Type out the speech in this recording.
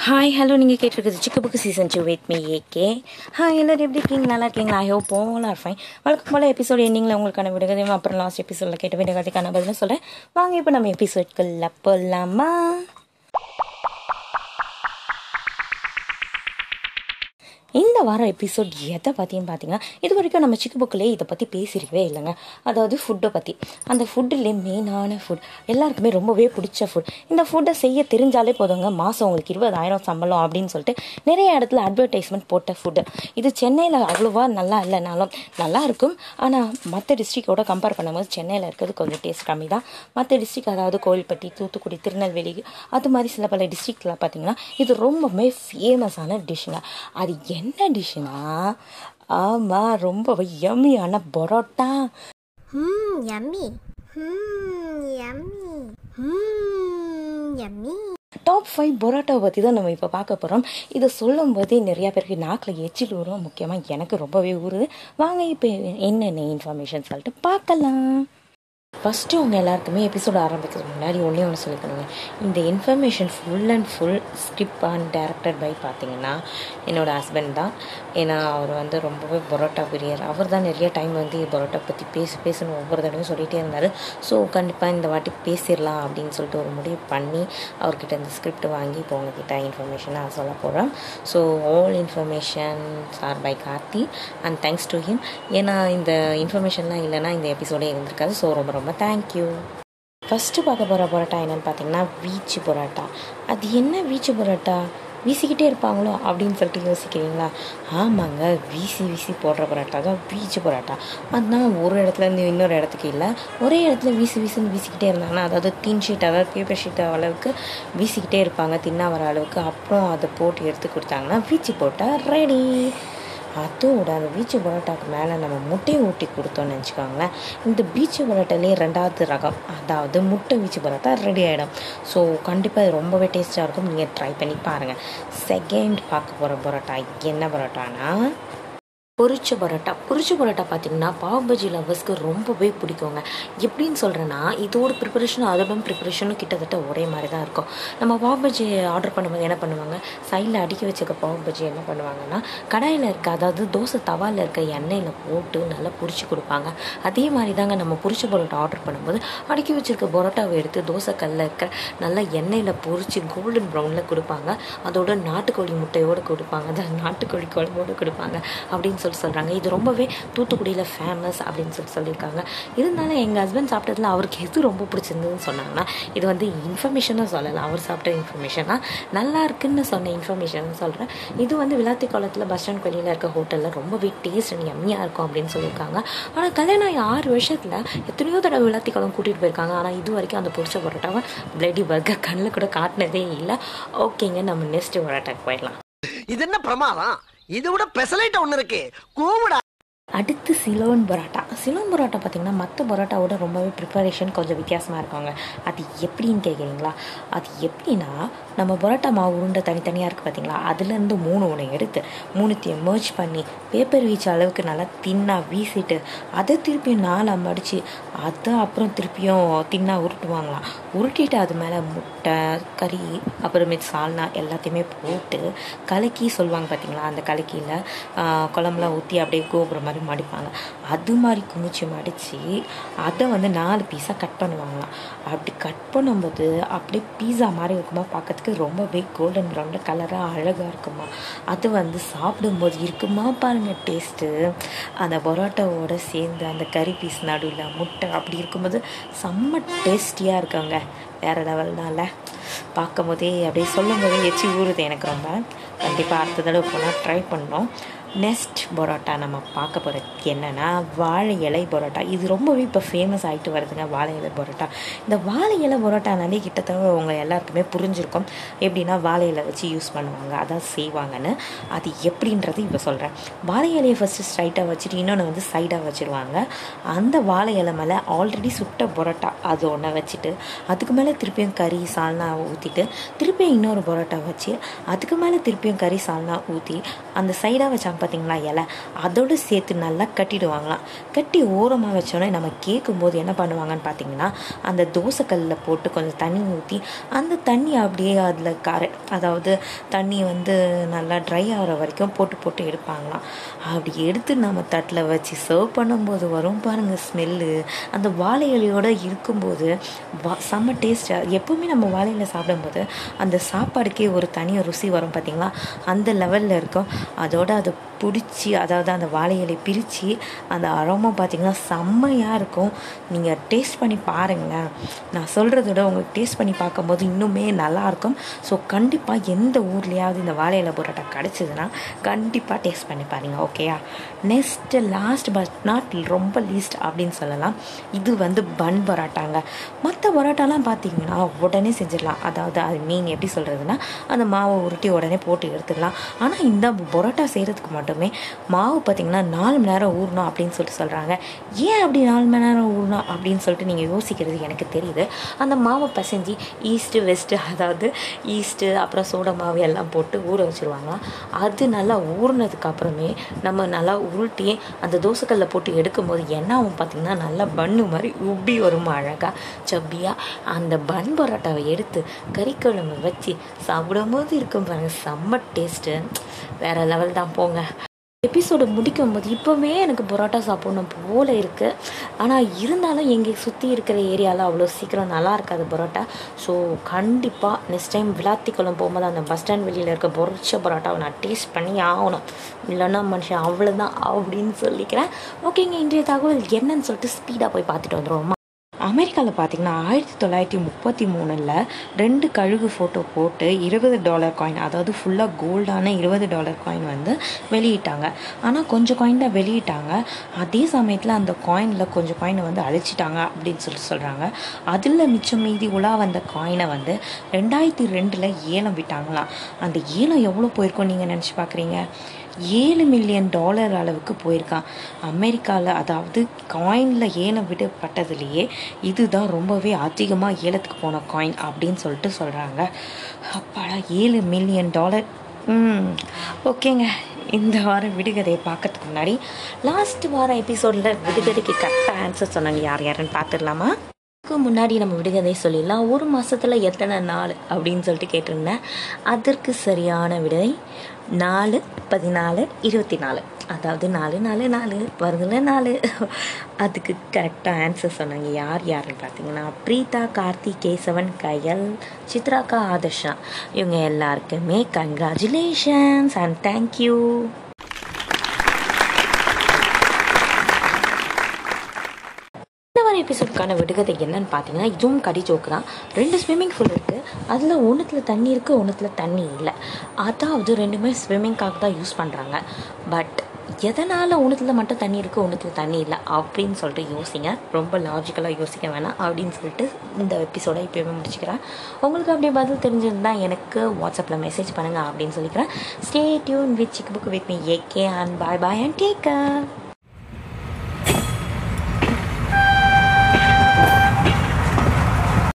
Hi hello நீங்கள் கேட்டிருக்குது Chikku Bukku season two with me AK hi எல்லோரும் எப்படி இருக்கீங்க? நல்லா இருக்கீங்களா? ஐ ஹோப் all ஃபைன் வழக்கம் போல் எபிசோட் எண்டிங்கில் உங்களுக்கான விடுகதையும் அப்புறம் லாஸ்ட் எபிசோடில் கேட்ட விடுகதைக்கான பதிலும் சொல்கிறேன் வாங்க இப்போ நம்ம எபிசோட்குள்ள போகலாமா இந்த வாரம் எபிசோட் எதை பற்றின்னு பார்த்தீங்கன்னா இது வரைக்கும் நம்ம சிக்கு புக்கிலே இதை பற்றி பேசியிருக்கவே இல்லைங்க. அதாவது ஃபுட்டை பற்றி அந்த ஃபுட்டுலேயே மெயினான ஃபுட் எல்லாருக்குமே ரொம்பவே பிடிச்ச ஃபுட் இந்த ஃபுட்டை செய்ய தெரிஞ்சாலே போதுங்க. மாதம் உங்களுக்கு இருபதாயிரம் சம்பளம் அப்படின்னு சொல்லிட்டு நிறைய இடத்துல அட்வர்டைஸ்மெண்ட் போட்ட ஃபுட்டு இது சென்னையில் அவ்வளோவா நல்லா இல்லைனாலும் நல்லா இருக்கும். ஆனால் மற்ற டிஸ்ட்ரிக்டோட கம்பேர் பண்ணும்போது சென்னையில் இருக்கிறது கொஞ்சம் டேஸ்ட் கம்மி தான் மற்ற டிஸ்ட்ரிக் அதாவது கோவில்பட்டி தூத்துக்குடி திருநெல்வேலி அது மாதிரி சில பல டிஸ்ட்ரிக்டில் பார்த்தீங்கன்னா இது ரொம்பவுமே ஃபேமஸான டிஷ்ஷுங்க அது என்ன டிஷ்ஷுனா ஆமாம் ரொம்ப யம்மியான parotta. Hmm, yummy. Top five பரோட்டாவை பற்றி தான் நம்ம இப்போ பார்க்க போகிறோம் இதை சொல்லும் போதே நிறையா பேருக்கு நாக்கில் எச்சில் வரும் முக்கியமாக எனக்கு ரொம்பவே ஊறுது. வாங்க இப்போ என்னென்ன இன்ஃபர்மேஷன் சொல்லிட்டு பார்க்கலாம். ஃபஸ்ட்டு உங்கள் எல்லாருக்குமே எபிசோட் ஆரம்பிக்கிறதுக்கு முன்னாடி ஒன்றே ஒன்று சொல்லிக்கணுங்க இந்த information full and full script and directed by பார்த்தீங்கன்னா என்னோடய ஹஸ்பண்ட் தான். ஏன்னா அவர் வந்து ரொம்பவே பரோட்டா பிரியர். அவர் தான் நிறைய டைம் வந்து பரோட்டா பற்றி பேசி பேசுன்னு ஒவ்வொரு தடவையும் சொல்லிகிட்டே இருந்தார். ஸோ கண்டிப்பாக இந்த வாட்டி பேசிடலாம் அப்படின்னு சொல்லிட்டு ஒரு முடிவு பண்ணி அவர்கிட்ட இந்த ஸ்கிரிப்ட் வாங்கி இப்போ உங்ககிட்ட இன்ஃபர்மேஷனாக சொல்ல போகிறோம் so all information are by Karthi. And thanks to him ஏன்னா இந்த இன்ஃபர்மேஷன்லாம் இல்லைன்னா இந்த எபிசோடே இருந்திருக்காது. ஸோ ரொம்ப ரொம்ப தேங்க்யூ ஃபஸ்ட்டு பார்க்க போகிற பரோட்டா என்னென்னு பார்த்தீங்கன்னா வீச்சு பரோட்டா. அது என்ன வீச்சு பரோட்டா? வீசிக்கிட்டே இருப்பாங்களோ அப்படின்னு சொல்லிட்டு யோசிக்கிறீங்களா? ஆமாங்க வீசி வீசி போடுற பரோட்டா தான் வீச்சு பரோட்டா. அதுதான் ஒரு இடத்துல இருந்து இன்னொரு இடத்துக்கு இல்லை. ஒரே இடத்துல வீசி வீசின்னு வீசிக்கிட்டே இருந்தாங்கன்னா அதாவது தீன் ஷீட் அதாவது பேப்பர் ஷீட் அளவுக்கு வீசிக்கிட்டே இருப்பாங்க தின்னா வர அளவுக்கு. அப்புறம் அதை போட்டு எடுத்து கொடுத்தாங்கன்னா வீச்சு போட்டால் ரெடி அதோட அந்த பீச்சு பரோட்டாக்கு மேலே நம்ம முட்டையை ஊட்டி கொடுத்தோம்னு வச்சுக்கோங்களேன். இந்த பீச்சு பரோட்டாலே ரெண்டாவது ரகம். அதாவது முட்டை பீச்சு பரோட்டா ரெடி ஆகிடும் ஸோ கண்டிப்பாக இது ரொம்பவே டேஸ்ட்டாக இருக்கும். நீங்கள் ட்ரை பண்ணி பாருங்கள் செகண்ட் பார்க்க போகிற பரோட்டா என்ன பரோட்டானா? பொரிச்ச பரோட்டா. பொரிச்ச பரோட்டா பார்த்தீங்கன்னா பாவ் பஜி லவ்ஸ்க்கு ரொம்பவே பிடிக்குங்க. எப்படின்னு சொல்கிறேன்னா இதோட ப்ரிப்பரேஷனும் அதோட ப்ரிப்பரேஷனும் கிட்டத்தட்ட ஒரே மாதிரி தான் இருக்கும். நம்ம பாவ் பஜி ஆர்டர் பண்ணும்போது என்ன பண்ணுவாங்க? சைடில் அடுக்கி வச்சுக்க பாவ் பஜ்ஜி என்ன பண்ணுவாங்கன்னா கடாயில் இருக்க அதாவது தோசை தவாவில் இருக்க எண்ணெயில் போட்டு நல்லா பொரிச்சு கொடுப்பாங்க. அதே மாதிரி தாங்க நம்ம பொரிச்ச பரோட்டா ஆர்டர் பண்ணும்போது அடுக்கி வச்சிருக்க பரோட்டாவை எடுத்து தோசை கல்லில் இருக்க நல்லா எண்ணெயில் பொரிச்சு கோல்டன் ப்ரௌனில் கொடுப்பாங்க. அதோட நாட்டுக்கோழி முட்டையோடு கொடுப்பாங்க. அது நாட்டுக்கோழி குழம்போடு கொடுப்பாங்க. அப்படின்னு சொல்லி சொல்லி சொல்கிறாங்க இது ரொம்பவே தூத்துக்குடியில் ஃபேமஸ் அப்படின்னு சொல்லி சொல்லியிருக்காங்க. இருந்தாலும் எங்கள் ஹஸ்பண்ட் சாப்பிட்டதுல அவருக்கு எது ரொம்ப பிடிச்சிருந்ததுன்னு சொன்னாங்கன்னா இது வந்து இன்ஃபர்மேஷனும் சொல்லலை அவர் சாப்பிட்ட இன்ஃபர்மேஷனாக நல்லா இருக்குன்னு சொன்ன இன்ஃபர்மேஷன் சொல்கிறேன் இது வந்து விளாத்தி குளத்தில் பஸ் ஸ்டாண்ட் வெளியில் இருக்க ஹோட்டலில் ரொம்பவே டேஸ்ட் அண்ட் எம்மியாக இருக்கும் அப்படின்னு சொல்லியிருக்காங்க. ஆனால் கல்யாணம் ஆகி ஆறு வருஷத்தில் எத்தனையோ தடவை விளாத்தி குளம் கூட்டிகிட்டு போயிருக்காங்க. ஆனால் இது வரைக்கும் அந்த பிடிச்ச பரோட்டாவை பிளடி பர்கர் கண்ணில் கூட காட்டினதே இல்லை. ஓகேங்க நம்ம நெக்ஸ்ட் பரோட்டாக்கு போயிடலாம். இது என்ன பிரமாதம்? இது விட பெசலைட்ட ஒண்ணு இருக்கு. கூவுடா. அடுத்து சிலோன் பரோட்டா. சிலோன் பரோட்டா பார்த்திங்கன்னா மற்ற பரோட்டாவோட ரொம்பவே ப்ரிப்பரேஷன் கொஞ்சம் வித்தியாசமாக இருக்காங்க. அது எப்படின்னு கேட்குறீங்களா அது எப்படின்னா நம்ம பரோட்டா மாவு உருண்டை தனித்தனியாக இருக்குது பார்த்தீங்களா அதுலேருந்து மூணு ஒன்று எடுத்து மூணுத்தையும் மர்ச் பண்ணி பேப்பர் வீச்ச அளவுக்கு நல்லா தின்னாக வீசிட்டு அதை திருப்பியும் நாலாக மடித்து அதை அப்புறம் திருப்பியும் தின்னாக உருட்டுவாங்களாம். உருட்டிட்டு அது மேலே முட்டை கறி அப்புறமேட்டு சால்னா எல்லாத்தையுமே போட்டு கலக்கி சொல்லுவாங்க பார்த்தீங்களா அந்த கலக்கியில் குழம்புலாம் ஊற்றி அப்படியே கோபுரம் மாதிரி மடிப்பாங்க அது மாதிரி குமிச்சு மடித்து அதை வந்து நாலு பீஸாக கட் பண்ணுவாங்களாம். அப்படி கட் பண்ணும்போது அப்படியே பீஸா மாதிரி இருக்குமா பார்க்கறதுக்கு ரொம்பவே கோல்டன் ப்ரௌனில் கலராக அழகாக இருக்குமா. அது வந்து சாப்பிடும்போது இருக்குமா பாருங்கள் டேஸ்ட்டு அந்த பரோட்டாவோடு சேர்ந்து அந்த கறி பீஸ் நடுவில் முட்டை அப்படி இருக்கும்போது செம்ம டேஸ்டியாக இருக்குங்க. வேறு லெவல்னால. பார்க்கும் போதே அப்படியே சொல்லும் போதே எச்சி ஊறுது எனக்கு ரொம்ப. கண்டிப்பாக அடுத்த தடவை போனால் ட்ரை பண்ணோம் நெக்ஸ்ட் பரோட்டா நம்ம பார்க்க போகிறது என்னென்னா வாழை இலை பரோட்டா. இது ரொம்பவே இப்போ ஃபேமஸ் ஆகிட்டு வருதுங்க வாழை இலை பரோட்டா. இந்த வாழை இலை பரோட்டானாலே கிட்டத்தட்ட உங்கள் எல்லாருக்குமே புரிஞ்சிருக்கும். எப்படின்னா வாழை இலை வச்சு யூஸ் பண்ணுவாங்க அதான் செய்வாங்கன்னு. அது எப்படின்றது இப்போ சொல்கிறேன் வாழை இலையை ஃபஸ்ட்டு ஸ்ட்ரைட்டாக வச்சுட்டு இன்னொன்று வந்து சைடாக வச்சுருவாங்க. அந்த வாழை இலை மேலே ஆல்ரெடி சுட்ட பரோட்டா அது ஒன்றை வச்சுட்டு அதுக்கு மேலே திருப்பியும் கறி சால்னா ஊற்றிட்டு திருப்பியும் இன்னொரு பரோட்டா வச்சு அதுக்கு மேலே திருப்பியும் கறி சால்னா ஊற்றி அந்த சைடாக வச்சாங்க பார்த்தீங்களா இலை? அதோடு சேர்த்து நல்லா கட்டிடுவாங்களாம். கட்டி ஓரமாக வச்சோடனே நம்ம கேட்கும்போது என்ன பண்ணுவாங்கன்னு பார்த்தீங்கன்னா அந்த தோசைக்கல்லில் போட்டு கொஞ்சம் தண்ணி ஊற்றி அந்த தண்ணி அப்படியே அதில் கரை அதாவது தண்ணி வந்து நல்லா ட்ரை ஆகிற வரைக்கும் போட்டு போட்டு எடுப்பாங்களாம். அப்படி எடுத்து நம்ம தட்டில் வச்சு சர்வ் பண்ணும்போது வரும் பாருங்கள் ஸ்மெல்லு அந்த வாழை இலையோடு இருக்கும்போது வா செம்ம டேஸ்ட்டாக எப்போவுமே நம்ம வாழையில சாப்பிடும்போது அந்த சாப்பாடுக்கே ஒரு தனி ருசி வரும் பார்த்தீங்களா அந்த லெவலில் இருக்கும். அதோட அது பிடிச்சி அதாவது அந்த வாழை இலை பிரித்து அந்த அரோமா பார்த்திங்கன்னா செம்மையாக இருக்கும். நீங்கள் டேஸ்ட் பண்ணி பாருங்களேன். நான் சொல்கிறத விட உங்களுக்கு டேஸ்ட் பண்ணி பார்க்கும்போது இன்னுமே நல்லாயிருக்கும் ஸோ கண்டிப்பாக எந்த ஊர்லேயாவது இந்த வாழை இலை பரோட்டா கிடச்சிதுன்னா கண்டிப்பாக டேஸ்ட் பண்ணி பாருங்கள் ஓகேயா நெக்ஸ்ட்டு லாஸ்ட் பட் நாட் ரொம்ப லீஸ்ட் அப்படின்னு சொல்லலாம். இது வந்து பன் பரோட்டாங்க. மற்ற பரோட்டாலாம் பார்த்தீங்கன்னா உடனே செஞ்சிடலாம். அதாவது அது மீன் எப்படி சொல்கிறதுனா அந்த மாவை உருட்டி உடனே போட்டு எடுத்துடலாம். ஆனால் இந்த பரோட்டா செய்கிறதுக்கு மட்டும் மாவு பார்த்திங்கன்னா நாலு மணி நேரம் ஊறணும் அப்படின்னு சொல்லிட்டு சொல்கிறாங்க ஏன் அப்படி நாலு மணி நேரம் ஊறணும் அப்படின்னு சொல்லிட்டு நீங்கள் யோசிக்கிறது எனக்கு தெரியுது. அந்த மாவை பசைஞ்சு ஈஸ்ட்டு வெஸ்ட்டு அதாவது ஈஸ்ட்டு அப்புறம் சோடா மாவு எல்லாம் போட்டு ஊற வச்சுருவாங்களாம் அது நல்லா ஊறினதுக்கப்புறமே நம்ம நல்லா உருட்டி அந்த தோசைக்கல்ல போட்டு எடுக்கும்போது என்ன ஆகும் பார்த்திங்கன்னா நல்லா பன்னு மாதிரி உப்பி வரும் அழகாக சப்பியாக அந்த பன் பரோட்டாவை எடுத்து கறிக்குழம்பு வச்சு சாப்பிடும்போது இருக்கும் பாருங்கள் செம்ம டேஸ்ட்டு வேறு லெவல் தான் போங்க. எபிசோடு முடிக்கும் போது இப்போவே எனக்கு பரோட்டா சாப்பிடணும் போல இருக்குது ஆனால் இருந்தாலும் எங்கே சுற்றி இருக்கிற ஏரியாவில் அவ்வளோ சீக்கிரம் நல்லா இருக்காது பரோட்டா. ஸோ கண்டிப்பாக நெக்ஸ்ட் டைம் விளாத்திக்குளம் போகும்போது அந்த பஸ் ஸ்டாண்ட் வெளியில் இருக்க பொரிச்ச பரோட்டாவை நான் டேஸ்ட் பண்ணி ஆகணும். இல்லைன்னா மனுஷன் அவ்வளோதான் அப்படின்னு சொல்லிக்கிறேன். ஓகேங்க இன்றைய தகவல் என்னன்னு சொல்லிட்டு ஸ்பீடாக போய் பார்த்துட்டு வந்துடுவோமா அமெரிக்காவில் பார்த்தீங்கன்னா ஆயிரத்தி தொள்ளாயிரத்தி முப்பத்தி மூணில் ரெண்டு கழுகு ஃபோட்டோ போட்டு இருபது டாலர் காயின் அதாவது ஃபுல்லாக கோல்டான இருபது டாலர் காயின் வந்து வெளியிட்டாங்க. ஆனால் கொஞ்சம் காயின் தான் வெளியிட்டாங்க. அதே சமயத்தில் அந்த காயினில் கொஞ்சம் காயினை வந்து அழிச்சிட்டாங்க அப்படின்னு சொல்லி சொல்கிறாங்க அதில் மிச்சம் மீதி உலா வந்த காயினை வந்து ரெண்டாயிரத்தி ரெண்டில் ஏலம் விட்டாங்களாம். அந்த ஏலம் எவ்வளோ போயிருக்கோம் நீங்கள் நினச்சி பார்க்குறீங்க ஏழு மில்லியன் டாலர் அளவுக்கு போயிருக்கான். அமெரிக்காவில் அதாவது காயினில் ஏலம் விடப்பட்டதுலேயே இதுதான் ரொம்பவே அதிகமாக ஏலத்துக்கு போன காயின் அப்படின்னு சொல்லிட்டு சொல்கிறாங்க அப்பாடா ஏழு மில்லியன் டாலர் ம் ஓகேங்க. இந்த வாரம் விடுகதையை பார்க்கறதுக்கு முன்னாடி லாஸ்ட் வாரம் எபிசோடில் விடுகதைக்கு கரெக்டாக ஆன்சர் சொன்னாங்க யார் யாருன்னு பார்த்துடலாமா? அதுக்கு முன்னாடி நம்ம விடுகதை சொல்லிடலாம். ஒரு மாதத்தில் எத்தனை நாள் அப்படின்னு சொல்லிட்டு கேட்டிருந்தேன். அதற்கு சரியான விடை நாலு பதினாலு இருபத்தி நாலு அதாவது நாலு நாலு நாலு வருதுல நாலு. அதுக்கு கரெக்டாக ஆன்சர் சொன்னாங்க. யார் யாருன்னு பார்த்தீங்கன்னா பிரீதா கார்த்தி கேசவன் கயல் சித்ராக்கா ஆதர்ஷா. இவங்க எல்லாருக்குமே கங்க்ராச்சுலேஷன்ஸ் அண்ட் தேங்க்யூ வார எபிசோடுக்கான விடுகதை என்னன்னு பார்த்தீங்கன்னா இதுவும் கடி ஜோக்கு தான். ரெண்டு ஸ்விம்மிங் பூல் இருக்குது அதில் ஒன்றுத்தில் தண்ணி இருக்குது ஒன்றுத்தில் தண்ணி இல்லை. அதாவது ரெண்டுமே ஸ்விம்மிங்காக தான் யூஸ் பண்ணுறாங்க பட் எதனால் ஒன்றுத்தில் மட்டும் தண்ணி இருக்குது ஒன்றுத்தில் தண்ணி இல்லை? அப்படின்னு சொல்லிட்டு யோசிங்க. ரொம்ப லாஜிக்கலாக யோசிக்க வேணாம். அப்படின்னு சொல்லிட்டு இந்த எபிசோடை இப்போயுமே முடிச்சுக்கிறேன். உங்களுக்கு அப்படியே பதில் தெரிஞ்சிருந்தால் எனக்கு வாட்ஸ்அப்பில் மெசேஜ் பண்ணுங்கள் அப்படின்னு சொல்லிக்கிறேன். Stay tune with Chikku Bukku with me AK and bye bye and take